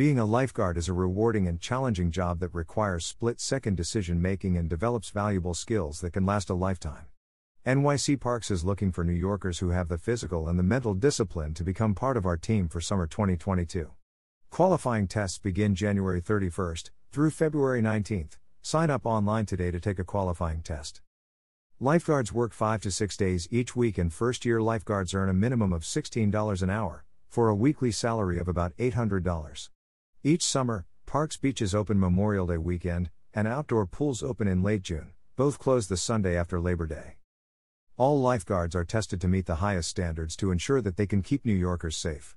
Being a lifeguard is a rewarding and challenging job that requires split second decision making and develops valuable skills that can last a lifetime. NYC Parks is looking for New Yorkers who have the physical and the mental discipline to become part of our team for summer 2022. Qualifying tests begin January 31st through February 19th. Sign up online today to take a qualifying test. Lifeguards work 5 to 6 days each week and first year lifeguards earn a minimum of $16 an hour for a weekly salary of about $800. Each summer, parks beaches open Memorial Day weekend and outdoor pools open in late June, both close the Sunday after Labor Day. All lifeguards are tested to meet the highest standards to ensure that they can keep New Yorkers safe.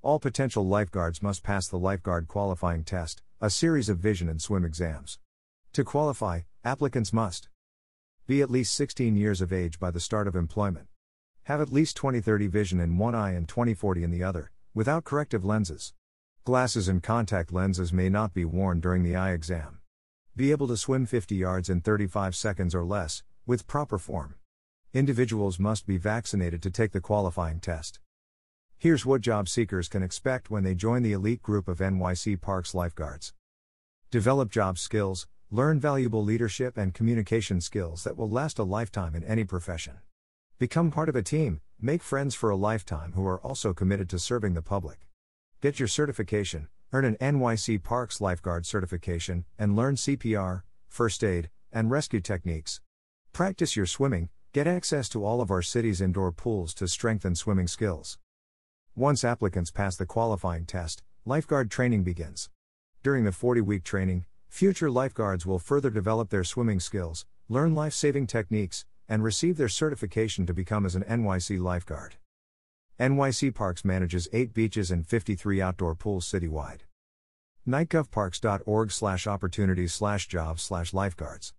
All potential lifeguards must pass the lifeguard qualifying test, a series of vision and swim exams. To qualify, applicants must be at least 16 years of age by the start of employment. Have at least 20/30 vision in one eye and 20/40 in the other, without corrective lenses. Glasses and contact lenses may not be worn during the eye exam. Be able to swim 50 yards in 35 seconds or less, with proper form. Individuals must be vaccinated to take the qualifying test. Here's what job seekers can expect when they join the elite group of NYC Parks lifeguards. Develop job skills, Learn valuable leadership and communication skills that will last a lifetime in any profession. Become part of a team, make friends for a lifetime who are also committed to serving the public. Get your certification, earn an NYC Parks lifeguard certification, and learn CPR, first aid, and rescue techniques. Practice your swimming, get access to all of our city's indoor pools to strengthen swimming skills. Once applicants pass the qualifying test, lifeguard training begins. During the 40 week training, Future lifeguards will further develop their swimming skills, learn life saving techniques, and receive their certification to become as an NYC lifeguard. NYC Parks manages 8 beaches and 53 outdoor pools citywide. nycgovparks.org slash opportunities slash jobs slash lifeguards.